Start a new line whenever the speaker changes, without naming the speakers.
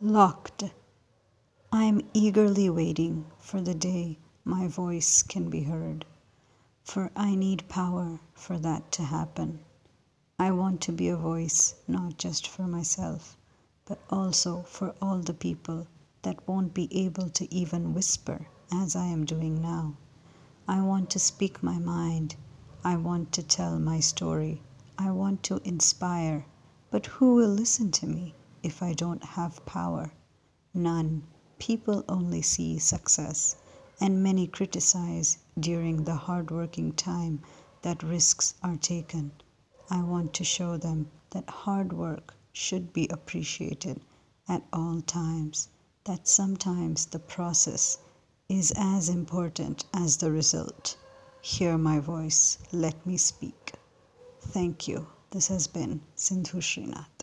Locked. I am eagerly waiting for the day my voice can be heard, for I need power for that to happen. I want to be a voice not just for myself, but also for all the people that won't be able to even whisper as I am doing now. I want to speak my mind. I want to tell my story. I want to inspire. But who will listen to me if I don't have power? None. People only see success, and many criticize during the hard working time that risks are taken. I want to show them that hard work should be appreciated at all times, that sometimes the process is as important as the result. Hear my voice. Let me speak. Thank you. This has been Sindhu Srinath.